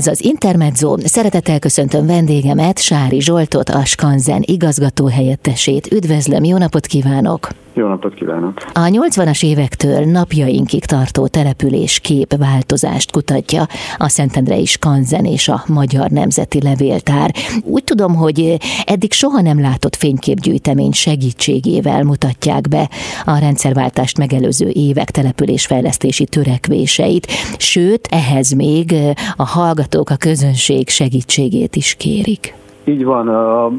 Ez az Intermezzo. Szeretettel köszöntöm vendégemet, Sári Zsoltot, a Skanzen igazgató helyettesét. Üdvözlöm, jó napot kívánok! Jó napot kívánok! A 80-as évektől napjainkig tartó település kép változást kutatja a Szentendrei Skanzen és a Magyar Nemzeti Levéltár. Úgy tudom, hogy eddig soha nem látott fényképgyűjtemény segítségével mutatják be a rendszerváltást megelőző évek településfejlesztési törekvéseit, sőt, ehhez még a hallgatók, a közönség segítségét is kérik. Így van, a,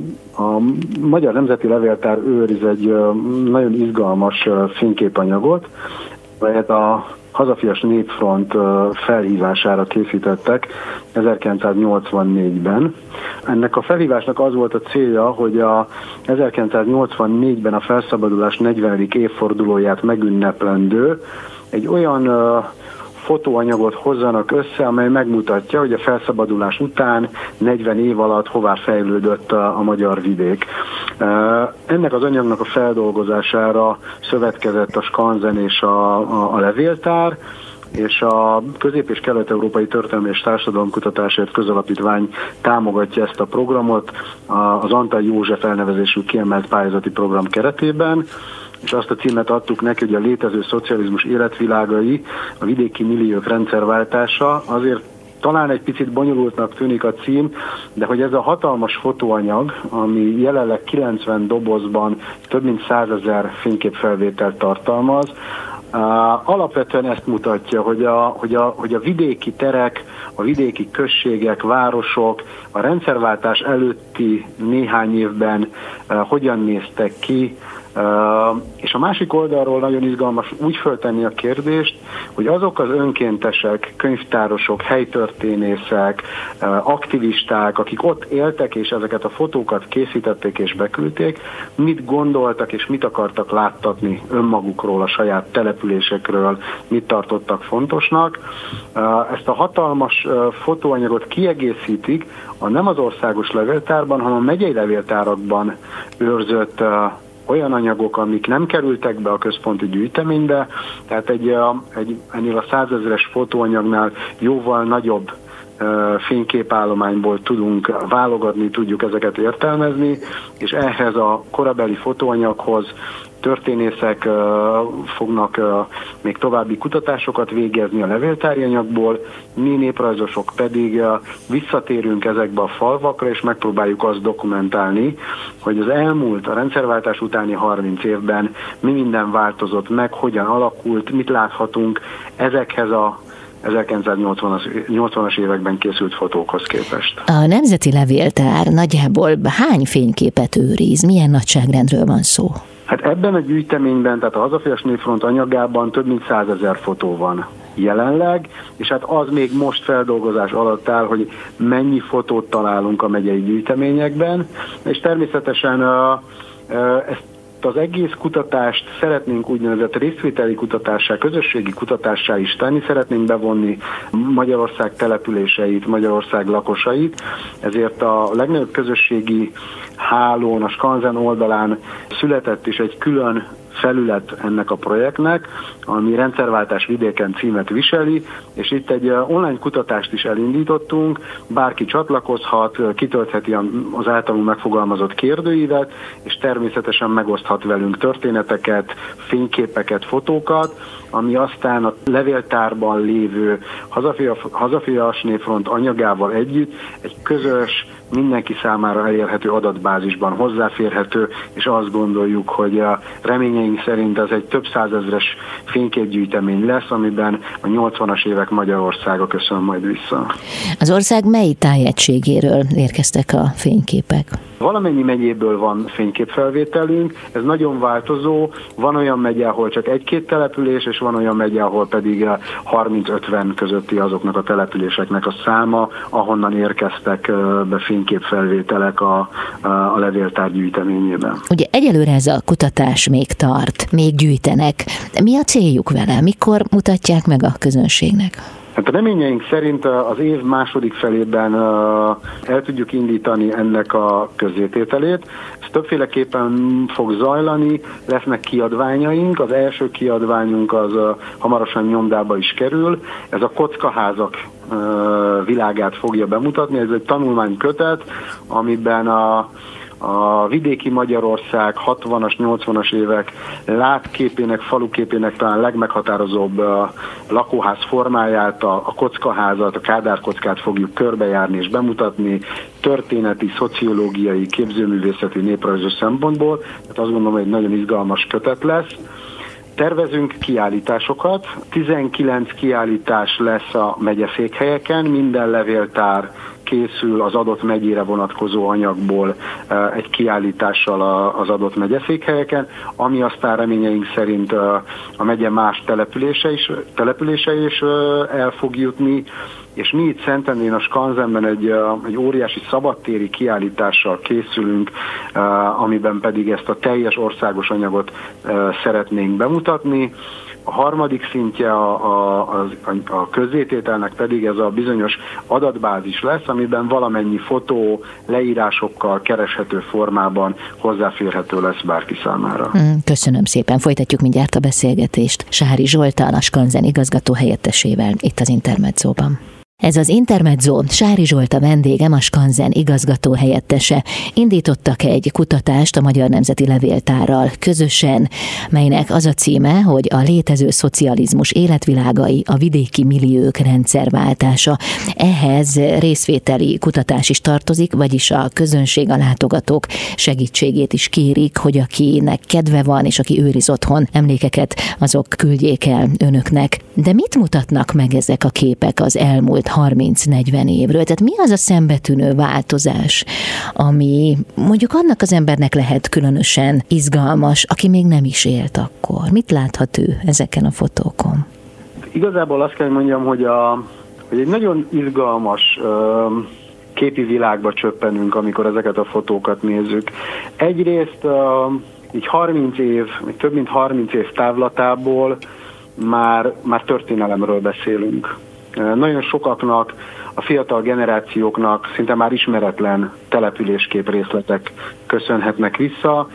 Magyar Nemzeti Levéltár őriz egy nagyon izgalmas fényképanyagot, melyet a Hazafias Népfront felhívására készítettek 1984-ben. Ennek a felhívásnak az volt a célja, hogy a 1984-ben a felszabadulás 40. évfordulóját megünneplendő egy olyan fotóanyagot hozzanak össze, amely megmutatja, hogy a felszabadulás után 40 év alatt hová fejlődött a, a magyar vidék. Ennek az anyagnak a feldolgozására szövetkezett a Skanzen és a, a, a levéltár, és a Közép- és Kelet-Európai Történelmi és Társadalomkutatásért Közalapítvány támogatja ezt a programot az Antal József elnevezésű kiemelt pályázati program keretében és azt a címet adtuk neki, hogy a létező szocializmus életvilágai, a vidéki milliók rendszerváltása, azért talán egy picit bonyolultnak tűnik a cím, de hogy ez a hatalmas fotóanyag, ami jelenleg 90 dobozban több mint 100 ezer fényképfelvételt tartalmaz, alapvetően ezt mutatja, hogy a, hogy, a, hogy a vidéki terek, a vidéki községek, városok a rendszerváltás előtti néhány évben hogyan néztek ki, és a másik oldalról nagyon izgalmas úgy föltenni a kérdést, hogy azok az önkéntesek, könyvtárosok, helytörténészek, aktivisták, akik ott éltek és ezeket a fotókat készítették és beküldték, mit gondoltak és mit akartak láttatni önmagukról, a saját településekről, mit tartottak fontosnak. Ezt a hatalmas fotóanyagot kiegészítik a nem az országos levéltárban, hanem a megyei levéltárakban őrzött olyan anyagok, amik nem kerültek be a központi gyűjteménybe, tehát egy, egy ennél a százezeres fotóanyagnál jóval nagyobb fényképállományból tudunk válogatni, tudjuk ezeket értelmezni, és ehhez a korabeli fotóanyaghoz történészek fognak még további kutatásokat végezni a levéltári anyagból, mi néprajzosok pedig visszatérünk ezekbe a falvakra, és megpróbáljuk azt dokumentálni, hogy az elmúlt, a rendszerváltás utáni 30 évben mi minden változott meg, hogyan alakult, mit láthatunk ezekhez a 1980-as 80 években készült fotókhoz képest. A Nemzeti Levéltár nagyjából hány fényképet őriz? Milyen nagyságrendről van szó? Hát ebben a gyűjteményben, tehát a Hazafias Népfront anyagában több mint százezer fotó van jelenleg, és hát az még most feldolgozás alatt áll, hogy mennyi fotót találunk a megyei gyűjteményekben, és természetesen ezt az egész kutatást szeretnénk úgynevezett részvételi kutatássá, közösségi kutatássá is tenni, szeretnénk bevonni Magyarország településeit, Magyarország lakosait, ezért a legnagyobb közösségi hálón, a Skanzen oldalán született is egy külön felület ennek a projektnek, ami rendszerváltás vidéken címet viseli, és itt egy online kutatást is elindítottunk, bárki csatlakozhat, kitöltheti az általunk megfogalmazott kérdőívet, és természetesen megoszthat velünk történeteket, fényképeket, fotókat, ami aztán a levéltárban lévő Hazafia, Hazafias Néfront anyagával együtt egy közös, mindenki számára elérhető adatbázisban hozzáférhető, és azt gondoljuk, hogy a reményeink szerint ez egy több százezres fényképgyűjtemény lesz, amiben a 80-as évek Magyarországa köszön majd vissza. Az ország mely tájegységéről érkeztek a fényképek? Valamennyi megyéből van fényképfelvételünk, ez nagyon változó, van olyan megye, ahol csak egy-két település, és van olyan megye, ahol pedig 30-50 közötti azoknak a településeknek a száma, ahonnan érkeztek be fényképfelvételek a, a levéltár gyűjteményében. Ugye egyelőre ez a kutatás még tart, még gyűjtenek. Mi a céljuk vele? Mikor mutatják meg a közönségnek? Hát a reményeink szerint az év második felében el tudjuk indítani ennek a közzétételét. Ez többféleképpen fog zajlani, lesznek kiadványaink. Az első kiadványunk az hamarosan nyomdába is kerül. Ez a kockaházak világát fogja bemutatni. Ez egy tanulmánykötet, amiben a a vidéki Magyarország 60-as, 80-as évek látképének, faluképének talán legmeghatározóbb lakóház formáját, a, a kockaházat, a kádárkockát fogjuk körbejárni és bemutatni történeti, szociológiai, képzőművészeti, néprajzos szempontból. Tehát azt gondolom, hogy egy nagyon izgalmas kötet lesz. Tervezünk kiállításokat, 19 kiállítás lesz a megyeszékhelyeken, minden levéltár készül az adott megyére vonatkozó anyagból egy kiállítással az adott megyeszékhelyeken, ami aztán reményeink szerint a megye más települése is, települése is el fog jutni, és mi itt Szentendén a Skanzenben egy, egy óriási szabadtéri kiállítással készülünk, amiben pedig ezt a teljes országos anyagot szeretnénk bemutatni. A harmadik szintje a, a, a, a közzétételnek pedig ez a bizonyos adatbázis lesz, amiben valamennyi fotó leírásokkal kereshető formában hozzáférhető lesz bárki számára. Mm, köszönöm szépen. Folytatjuk mindjárt a beszélgetést. Sári Zsoltán, a Skanzen igazgató helyettesével itt az Intermedzóban. Ez az Intermezzo, Sári Zsolt a vendégem, a Skanzen igazgató helyettese. Indítottak egy kutatást a Magyar Nemzeti Levéltárral közösen, melynek az a címe, hogy a létező szocializmus életvilágai, a vidéki milliók rendszerváltása. Ehhez részvételi kutatás is tartozik, vagyis a közönség, a látogatók segítségét is kérik, hogy akinek kedve van, és aki őriz otthon emlékeket, azok küldjék el önöknek. De mit mutatnak meg ezek a képek az elmúlt 30-40 évről. Tehát mi az a szembetűnő változás, ami mondjuk annak az embernek lehet különösen izgalmas, aki még nem is élt akkor? Mit láthat ő ezeken a fotókon? Igazából azt kell mondjam, hogy, a, hogy egy nagyon izgalmas uh, képi világba csöppenünk, amikor ezeket a fotókat nézzük. Egyrészt uh, így 30 év, több mint 30 év távlatából már, már történelemről beszélünk. Nagyon sokaknak, a fiatal generációknak szinte már ismeretlen településkép részletek köszönhetnek vissza,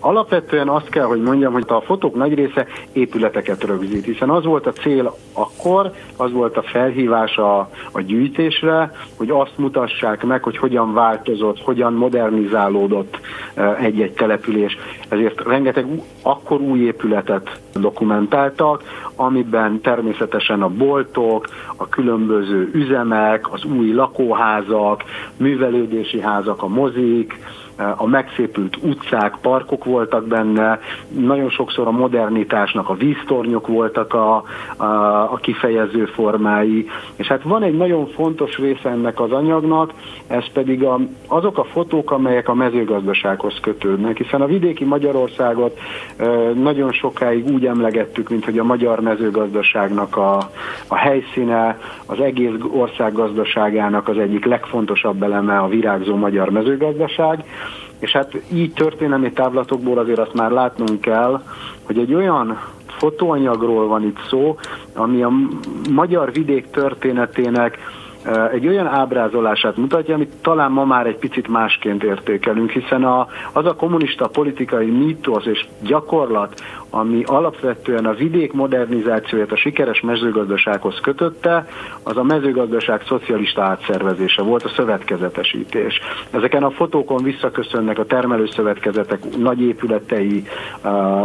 Alapvetően azt kell, hogy mondjam, hogy a fotók nagy része épületeket rögzít, hiszen az volt a cél akkor, az volt a felhívás a, a gyűjtésre, hogy azt mutassák meg, hogy hogyan változott, hogyan modernizálódott egy-egy település. Ezért rengeteg akkor új épületet dokumentáltak, amiben természetesen a boltok, a különböző üzemek, az új lakóházak, művelődési házak, a mozik, a megszépült utcák, parkok voltak benne, nagyon sokszor a modernitásnak a víztornyok voltak a, a, a kifejező formái, és hát van egy nagyon fontos része ennek az anyagnak, ez pedig a, azok a fotók, amelyek a mezőgazdasághoz kötődnek, hiszen a vidéki Magyarországot nagyon sokáig úgy emlegettük, mint hogy a magyar mezőgazdaságnak a, a helyszíne, az egész ország gazdaságának az egyik legfontosabb eleme a virágzó magyar mezőgazdaság, és hát így történelmi távlatokból azért azt már látnunk kell, hogy egy olyan fotóanyagról van itt szó, ami a magyar vidék történetének egy olyan ábrázolását mutatja, amit talán ma már egy picit másként értékelünk, hiszen a, az a kommunista politikai mítosz és gyakorlat, ami alapvetően a vidék modernizációját a sikeres mezőgazdasághoz kötötte, az a mezőgazdaság szocialista átszervezése volt, a szövetkezetesítés. Ezeken a fotókon visszaköszönnek a termelőszövetkezetek nagy épületei,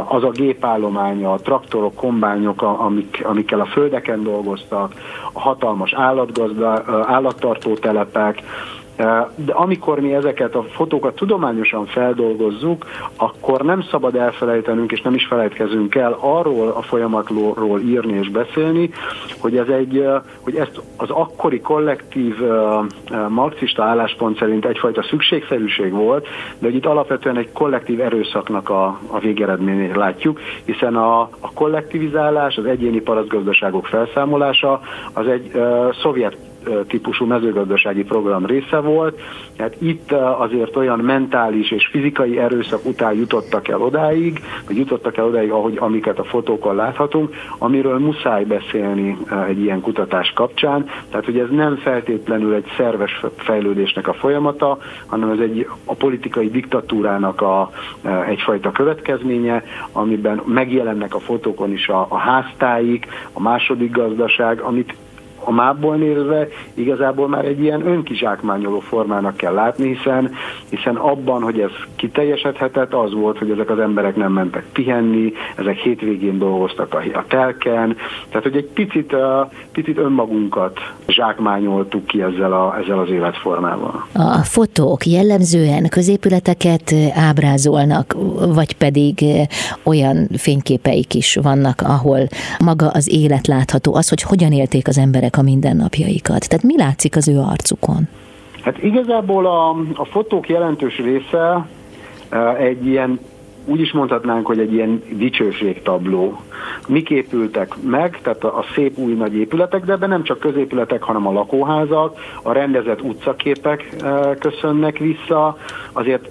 az a gépállománya, a traktorok, kombányok, amik, amikkel a földeken dolgoztak, a hatalmas állatgazda, állattartó telepek, de amikor mi ezeket a fotókat tudományosan feldolgozzuk, akkor nem szabad elfelejtenünk, és nem is felejtkezünk el arról a folyamatról írni és beszélni, hogy ez egy, hogy ezt az akkori kollektív marxista álláspont szerint egyfajta szükségszerűség volt, de hogy itt alapvetően egy kollektív erőszaknak a, a végeredményét látjuk, hiszen a, a kollektivizálás, az egyéni parasztgazdaságok felszámolása az egy uh, szovjet típusú mezőgazdasági program része volt. Tehát itt azért olyan mentális és fizikai erőszak után jutottak el odáig, vagy jutottak el odáig, ahogy amiket a fotókon láthatunk, amiről muszáj beszélni egy ilyen kutatás kapcsán. Tehát, hogy ez nem feltétlenül egy szerves fejlődésnek a folyamata, hanem ez egy a politikai diktatúrának a, egyfajta következménye, amiben megjelennek a fotókon is a, a háztáik, a második gazdaság, amit a mápból nézve igazából már egy ilyen önkizsákmányoló formának kell látni, hiszen, hiszen abban, hogy ez kiteljesedhetett, az volt, hogy ezek az emberek nem mentek pihenni, ezek hétvégén dolgoztak a, a telken, tehát hogy egy picit, uh, picit önmagunkat zsákmányoltuk ki ezzel, a, ezzel az életformával. A fotók jellemzően középületeket ábrázolnak, vagy pedig olyan fényképeik is vannak, ahol maga az élet látható, az, hogy hogyan élték az emberek a mindennapjaikat. Tehát mi látszik az ő arcukon? Hát igazából a, a fotók jelentős része egy ilyen úgy is mondhatnánk, hogy egy ilyen dicsőségtabló. Mik épültek meg, tehát a, a szép új nagy épületek, de ebben nem csak középületek, hanem a lakóházak, a rendezett utcaképek e, köszönnek vissza, azért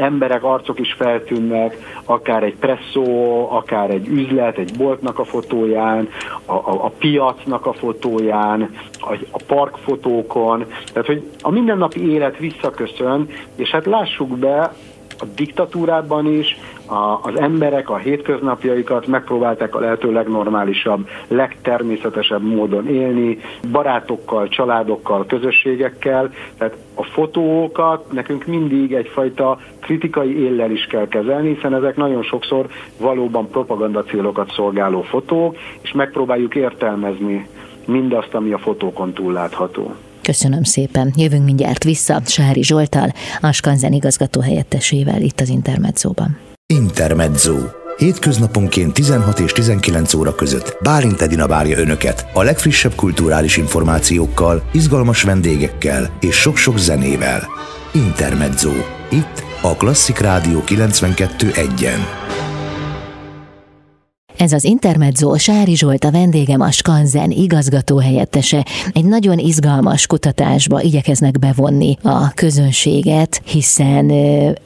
emberek, arcok is feltűnnek, akár egy presszó, akár egy üzlet, egy boltnak a fotóján, a, a, a piacnak a fotóján, a, a parkfotókon, tehát hogy a mindennapi élet visszaköszön, és hát lássuk be, a diktatúrában is a, az emberek a hétköznapjaikat megpróbálták a lehető legnormálisabb, legtermészetesebb módon élni, barátokkal, családokkal, közösségekkel. Tehát a fotókat nekünk mindig egyfajta kritikai éllel is kell kezelni, hiszen ezek nagyon sokszor valóban propaganda célokat szolgáló fotók, és megpróbáljuk értelmezni mindazt, ami a fotókon túl látható. Köszönöm szépen. Jövünk mindjárt vissza Sári Zsoltal, a Skanzen igazgató helyettesével itt az Intermedzóban. Intermezzo. Hétköznaponként 16 és 19 óra között Bálint Edina várja Önöket a legfrissebb kulturális információkkal, izgalmas vendégekkel és sok-sok zenével. Intermezzo. Itt a Klasszik Rádió 92.1-en. Ez az Intermezzo Sári Zsolt a vendégem, a Skanzen igazgató helyettese. Egy nagyon izgalmas kutatásba igyekeznek bevonni a közönséget, hiszen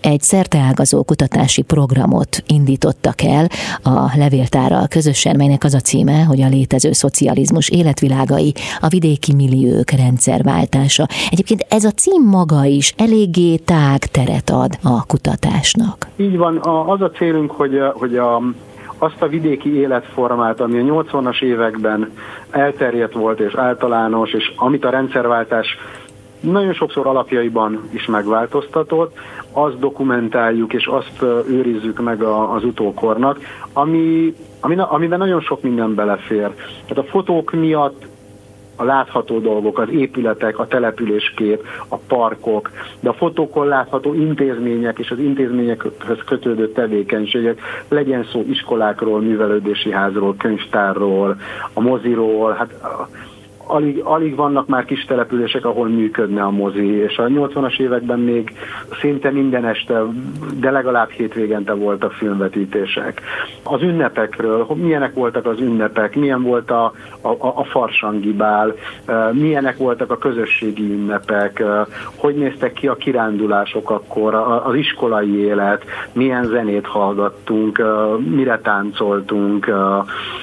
egy szerteágazó kutatási programot indítottak el a levéltárral közösen, melynek az a címe, hogy a létező szocializmus életvilágai, a vidéki milliók rendszerváltása. Egyébként ez a cím maga is eléggé tág teret ad a kutatásnak. Így van, az a célunk, hogy, hogy a azt a vidéki életformát, ami a 80-as években elterjedt volt és általános, és amit a rendszerváltás nagyon sokszor alapjaiban is megváltoztatott, azt dokumentáljuk és azt őrizzük meg az utókornak, ami, amiben nagyon sok minden belefér. Tehát a fotók miatt a látható dolgok, az épületek, a településkép, a parkok, de a fotókon látható intézmények és az intézményekhez kötődő tevékenységek, legyen szó iskolákról, művelődési házról, könyvtárról, a moziról, hát alig, alig vannak már kis települések, ahol működne a mozi, és a 80-as években még szinte minden este, de legalább hétvégente voltak filmvetítések. Az ünnepekről, milyenek voltak az ünnepek, milyen volt a, a, a farsangibál, milyenek voltak a közösségi ünnepek, hogy néztek ki a kirándulások akkor, az iskolai élet, milyen zenét hallgattunk, mire táncoltunk.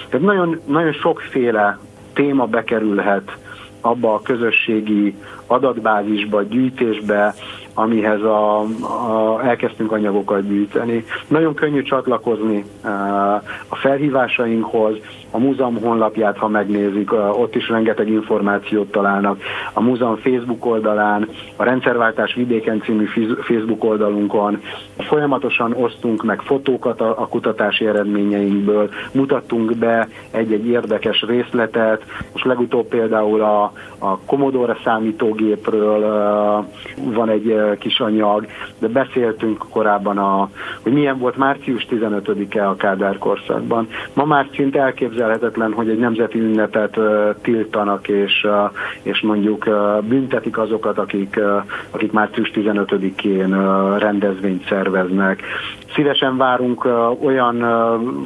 Tehát nagyon, nagyon sokféle téma bekerülhet abba a közösségi adatbázisba, gyűjtésbe, amihez a, a, elkezdtünk anyagokat gyűjteni. Nagyon könnyű csatlakozni uh, a felhívásainkhoz, a múzeum honlapját, ha megnézik, ott is rengeteg információt találnak. A múzeum Facebook oldalán, a Rendszerváltás Vidéken című Facebook oldalunkon folyamatosan osztunk meg fotókat a, a kutatási eredményeinkből, mutattunk be egy-egy érdekes részletet. Most legutóbb például a, a Commodore számítógépről van egy kis anyag, de beszéltünk korábban, a, hogy milyen volt március 15-e a Kádár korszakban. Ma már szinte elképzelhetetlen, hogy egy nemzeti ünnepet tiltanak, és, és mondjuk büntetik azokat, akik, akik március 15-én rendezvényt szerveznek. Szívesen várunk olyan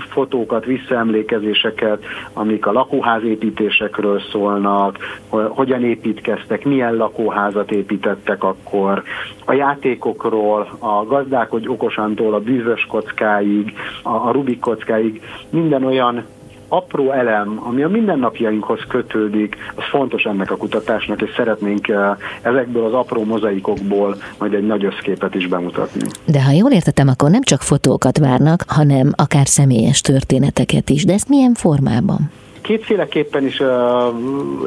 fotókat, visszaemlékezéseket, amik a lakóházépítésekről szólnak, hogyan építkeztek, milyen lakóházat építettek akkor, a játékokról, a gazdálkodj okosantól a bűvös kockáig, a Rubik kockáig, minden olyan apró elem, ami a mindennapjainkhoz kötődik, az fontos ennek a kutatásnak, és szeretnénk eh, ezekből az apró mozaikokból majd egy nagy összképet is bemutatni. De ha jól értettem, akkor nem csak fotókat várnak, hanem akár személyes történeteket is. De ezt milyen formában? Kétféleképpen is uh,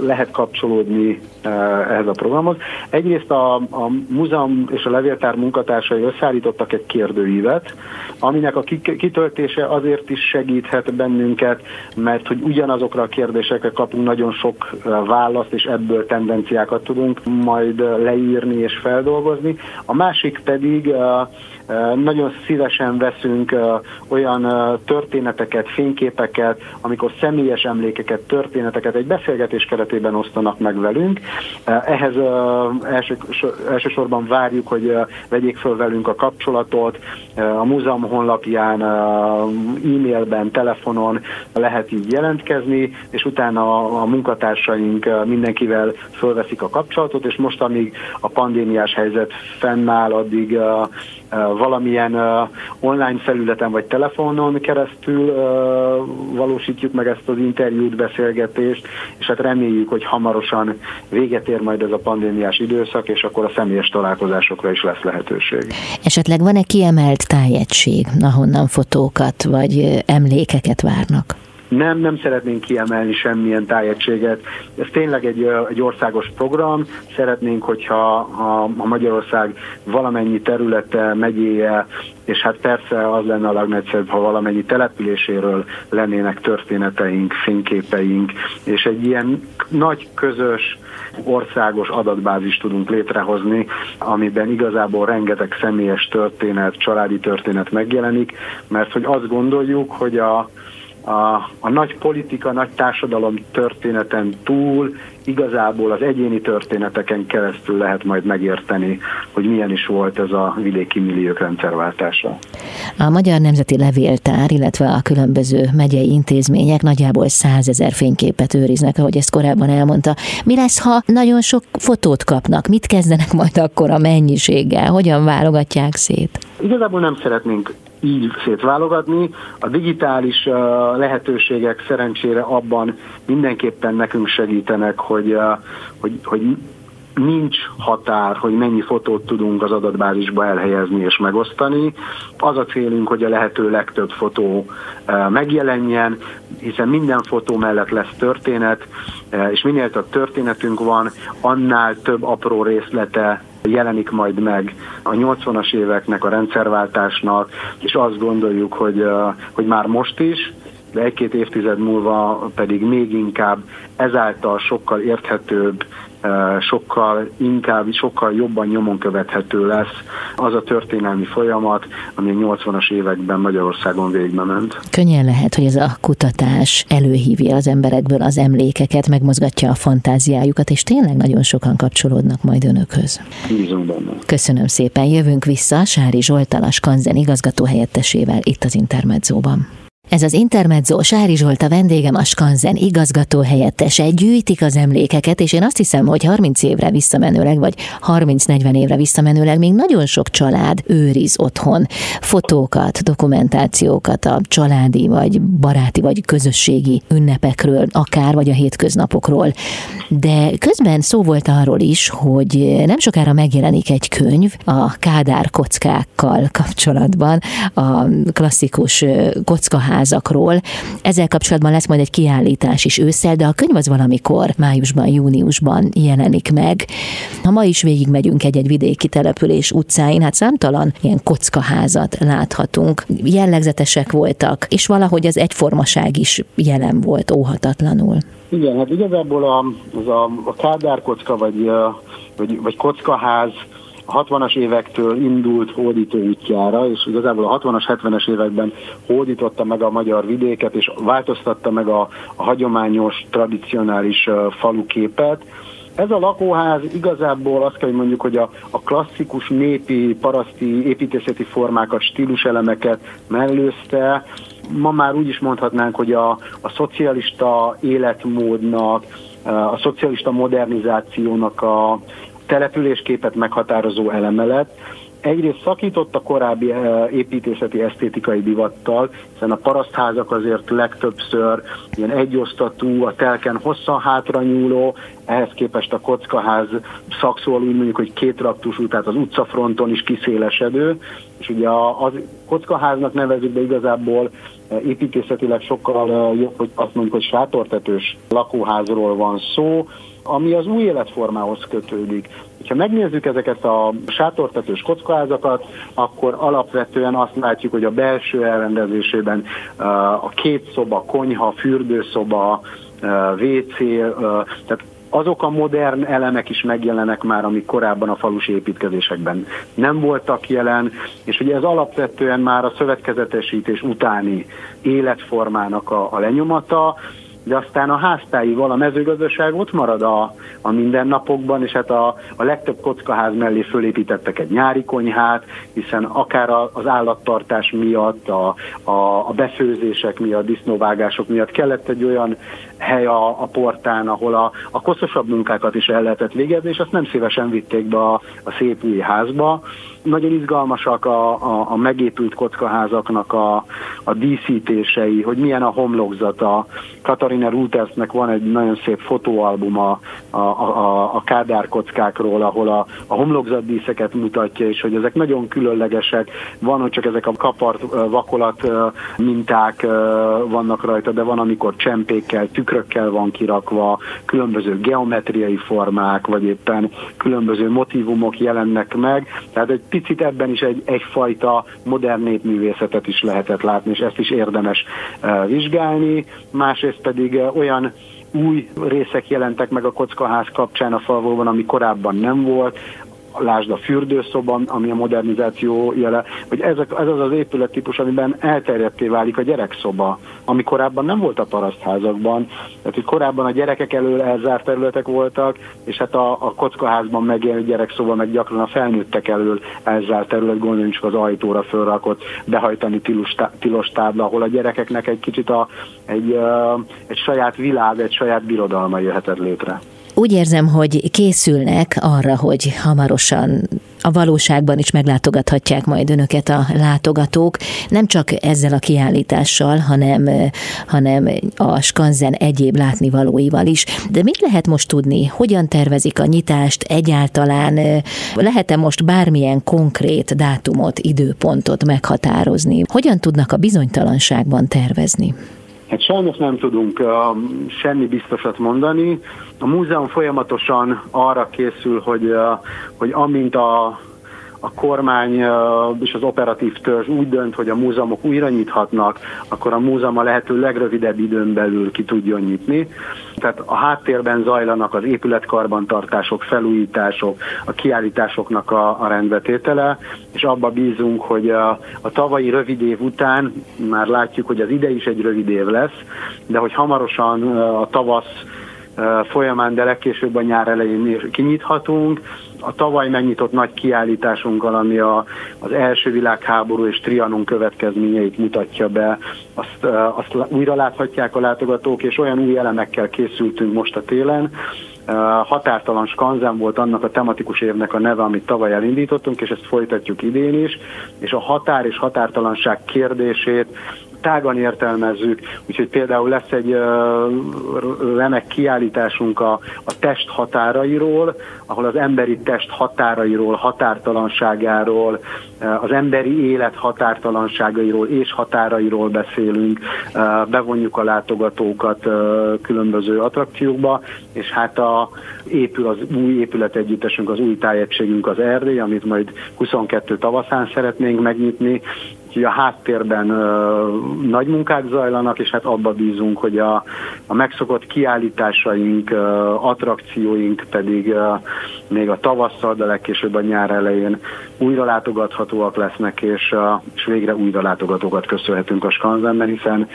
lehet kapcsolódni uh, ehhez a programhoz. Egyrészt a, a múzeum és a levéltár munkatársai összeállítottak egy kérdőívet, aminek a kitöltése azért is segíthet bennünket, mert hogy ugyanazokra a kérdésekre kapunk nagyon sok választ, és ebből tendenciákat tudunk majd leírni és feldolgozni. A másik pedig nagyon szívesen veszünk olyan történeteket, fényképeket, amikor személyes emlékeket, történeteket egy beszélgetés keretében osztanak meg velünk. Ehhez első, elsősorban várjuk, hogy vegyék föl velünk a kapcsolatot. A múzeum honlapján, e-mailben, telefonon lehet így jelentkezni, és utána a munkatársaink mindenkivel fölveszik a kapcsolatot, és most, amíg a pandémiás helyzet fennáll, addig valamilyen online felületen vagy telefonon keresztül valósítjuk meg ezt az interjút, beszélgetést, és hát reméljük, hogy hamarosan véget ér majd ez a pandémiás időszak, és akkor a személyes találkozásokra is lesz lehetőség. Esetleg van-e kiemelt tájegység, ahonnan fotókat vagy emlékeket várnak? Nem, nem szeretnénk kiemelni semmilyen tájegységet. Ez tényleg egy, egy országos program. Szeretnénk, hogyha a, a Magyarország valamennyi területe, megyéje, és hát persze az lenne a legnagyszerűbb, ha valamennyi településéről lennének történeteink, fényképeink, és egy ilyen nagy közös országos adatbázis tudunk létrehozni, amiben igazából rengeteg személyes történet, családi történet megjelenik, mert hogy azt gondoljuk, hogy a, a, a nagy politika, nagy társadalom történeten túl igazából az egyéni történeteken keresztül lehet majd megérteni, hogy milyen is volt ez a vidéki milliók rendszerváltása. A Magyar Nemzeti Levéltár, illetve a különböző megyei intézmények nagyjából százezer fényképet őriznek, ahogy ezt korábban elmondta. Mi lesz, ha nagyon sok fotót kapnak? Mit kezdenek majd akkor a mennyiséggel? Hogyan válogatják szét? Igazából nem szeretnénk így szétválogatni. A digitális lehetőségek szerencsére abban mindenképpen nekünk segítenek, hogy, uh, hogy, hogy nincs határ, hogy mennyi fotót tudunk az adatbázisba elhelyezni és megosztani. Az a célunk, hogy a lehető legtöbb fotó uh, megjelenjen, hiszen minden fotó mellett lesz történet, és minél több történetünk van, annál több apró részlete jelenik majd meg a 80-as éveknek, a rendszerváltásnak, és azt gondoljuk, hogy, hogy már most is, de egy-két évtized múlva pedig még inkább ezáltal sokkal érthetőbb, sokkal inkább, sokkal jobban nyomon követhető lesz az a történelmi folyamat, ami a 80-as években Magyarországon végbe ment. Könnyen lehet, hogy ez a kutatás előhívja az emberekből az emlékeket, megmozgatja a fantáziájukat, és tényleg nagyon sokan kapcsolódnak majd önökhöz. Bízunk benne. Köszönöm szépen, jövünk vissza Sári Zsoltal, a Skanzen igazgató helyettesével itt az Intermedzóban. Ez az Intermezzo, Sári Zsolt a vendégem, a Skanzen igazgató helyettese. Gyűjtik az emlékeket, és én azt hiszem, hogy 30 évre visszamenőleg, vagy 30-40 évre visszamenőleg még nagyon sok család őriz otthon fotókat, dokumentációkat a családi, vagy baráti, vagy közösségi ünnepekről, akár, vagy a hétköznapokról. De közben szó volt arról is, hogy nem sokára megjelenik egy könyv a Kádár kockákkal kapcsolatban, a klasszikus kockaház házakról. Ezzel kapcsolatban lesz majd egy kiállítás is ősszel, de a könyv az valamikor májusban, júniusban jelenik meg. Ha ma is végigmegyünk egy-egy vidéki település utcáin, hát számtalan ilyen kockaházat láthatunk. Jellegzetesek voltak, és valahogy az egyformaság is jelen volt óhatatlanul. Igen, hát igazából a, az a, a kádárkocka vagy, vagy, vagy kockaház a 60-as évektől indult hódító útjára, és igazából a 60-as, 70-es években hódította meg a magyar vidéket, és változtatta meg a, a hagyományos, tradicionális faluképet, Ez a lakóház igazából azt kell, hogy mondjuk, hogy a, a klasszikus népi, paraszti építészeti formákat, stíluselemeket mellőzte. Ma már úgy is mondhatnánk, hogy a, a szocialista életmódnak, a szocialista modernizációnak a településképet meghatározó eleme lett egyrészt szakított a korábbi eh, építészeti esztétikai divattal, hiszen a parasztházak azért legtöbbször ilyen egyosztatú, a telken hosszan hátra nyúló, ehhez képest a kockaház szakszóval úgy mondjuk, hogy két raktusú, tehát az utcafronton is kiszélesedő, és ugye az kockaháznak nevezük, de igazából eh, építészetileg sokkal eh, jobb, hogy azt mondjuk, hogy sátortetős lakóházról van szó, ami az új életformához kötődik. Ha megnézzük ezeket a sátortetős kockaházakat, akkor alapvetően azt látjuk, hogy a belső elrendezésében uh, a két szoba, konyha, fürdőszoba, WC, uh, tehát azok a modern elemek is megjelenek már, amik korábban a falusi építkezésekben nem voltak jelen, és ugye ez alapvetően már a szövetkezetesítés utáni életformának a, a lenyomata, de aztán a háztáival a mezőgazdaság ott marad a, a mindennapokban, és hát a, a legtöbb kockaház mellé fölépítettek egy nyári konyhát, hiszen akár az állattartás miatt, a, a, a befőzések miatt, disznóvágások miatt kellett egy olyan hely a, a portán, ahol a, a koszosabb munkákat is el lehetett végezni, és azt nem szívesen vitték be a, a szép új házba. Nagyon izgalmasak a, a, a megépült kockaházaknak a, a díszítései, hogy milyen a homlokzata. Katarina Rutersnek van egy nagyon szép fotóalbuma a, a, a Kádár kockákról, ahol a, a homlokzatdíszeket mutatja, és hogy ezek nagyon különlegesek. Van, hogy csak ezek a kapart vakolat minták vannak rajta, de van, amikor csempékkel, tükrökkel van kirakva, különböző geometriai formák, vagy éppen különböző motivumok jelennek meg. Tehát egy picit ebben is egy, egyfajta modern népművészetet is lehetett látni, és ezt is érdemes vizsgálni. Másrészt pedig uh, olyan új részek jelentek meg a kockaház kapcsán a falvóban, ami korábban nem volt, lásd a fürdőszoba, ami a modernizáció jele, hogy ez, ez az az épülettípus, amiben elterjedté válik a gyerekszoba, ami korábban nem volt a parasztházakban. Tehát, hogy korábban a gyerekek elől elzárt területek voltak, és hát a, a kockaházban megjelenő gyerekszoba meg gyakran a felnőttek elől elzárt terület, gondoljunk csak az ajtóra fölrakott behajtani tilos, tilos tábla, ahol a gyerekeknek egy kicsit a, egy, egy saját világ, egy saját birodalma jöhetett létre. Úgy érzem, hogy készülnek arra, hogy hamarosan a valóságban is meglátogathatják majd önöket a látogatók, nem csak ezzel a kiállítással, hanem, hanem a skanzen egyéb látnivalóival is. De mit lehet most tudni? Hogyan tervezik a nyitást egyáltalán? Lehet-e most bármilyen konkrét dátumot, időpontot meghatározni? Hogyan tudnak a bizonytalanságban tervezni? Hát sajnos nem tudunk uh, semmi biztosat mondani. A múzeum folyamatosan arra készül, hogy, uh, hogy amint a a kormány és az operatív törzs úgy dönt, hogy a múzeumok újra nyithatnak, akkor a múzeum a lehető legrövidebb időn belül ki tudjon nyitni. Tehát a háttérben zajlanak az épületkarbantartások, felújítások, a kiállításoknak a, a rendbetétele, és abba bízunk, hogy a, a tavalyi rövid év után már látjuk, hogy az ide is egy rövid év lesz, de hogy hamarosan a tavasz folyamán, de legkésőbb a nyár elején kinyithatunk, a tavaly megnyitott nagy kiállításunkkal, ami a, az első világháború és Trianon következményeit mutatja be, azt, azt újra láthatják a látogatók, és olyan új elemekkel készültünk most a télen, határtalan skanzen volt annak a tematikus évnek a neve, amit tavaly elindítottunk, és ezt folytatjuk idén is, és a határ és határtalanság kérdését tágan értelmezzük, úgyhogy például lesz egy remek kiállításunk a, a test határairól, ahol az emberi test határairól, határtalanságáról, az emberi élet határtalanságairól és határairól beszélünk, bevonjuk a látogatókat különböző attrakciókba, és hát a, épül az új épület együttesünk, az új tájegységünk az Erdély, amit majd 22 tavaszán szeretnénk megnyitni, Úgyhogy a háttérben ö, nagy munkák zajlanak, és hát abba bízunk, hogy a, a megszokott kiállításaink, ö, attrakcióink pedig ö, még a tavasszal, de legkésőbb a nyár elején újra látogathatóak lesznek, és, és végre újra látogatókat köszönhetünk a Skanzenben, hiszen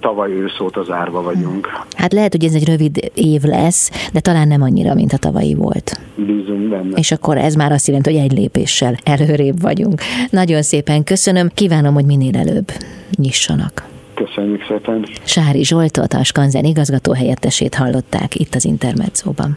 tavaly ősz óta zárva vagyunk. Hát lehet, hogy ez egy rövid év lesz, de talán nem annyira, mint a tavalyi volt. Bízunk benne. És akkor ez már azt jelenti, hogy egy lépéssel előrébb vagyunk. Nagyon szépen köszönöm, kívánom, hogy minél előbb nyissanak. Köszönjük szépen. Sári Zsoltot, a Skanzen igazgató helyettesét hallották itt az Intermedzóban.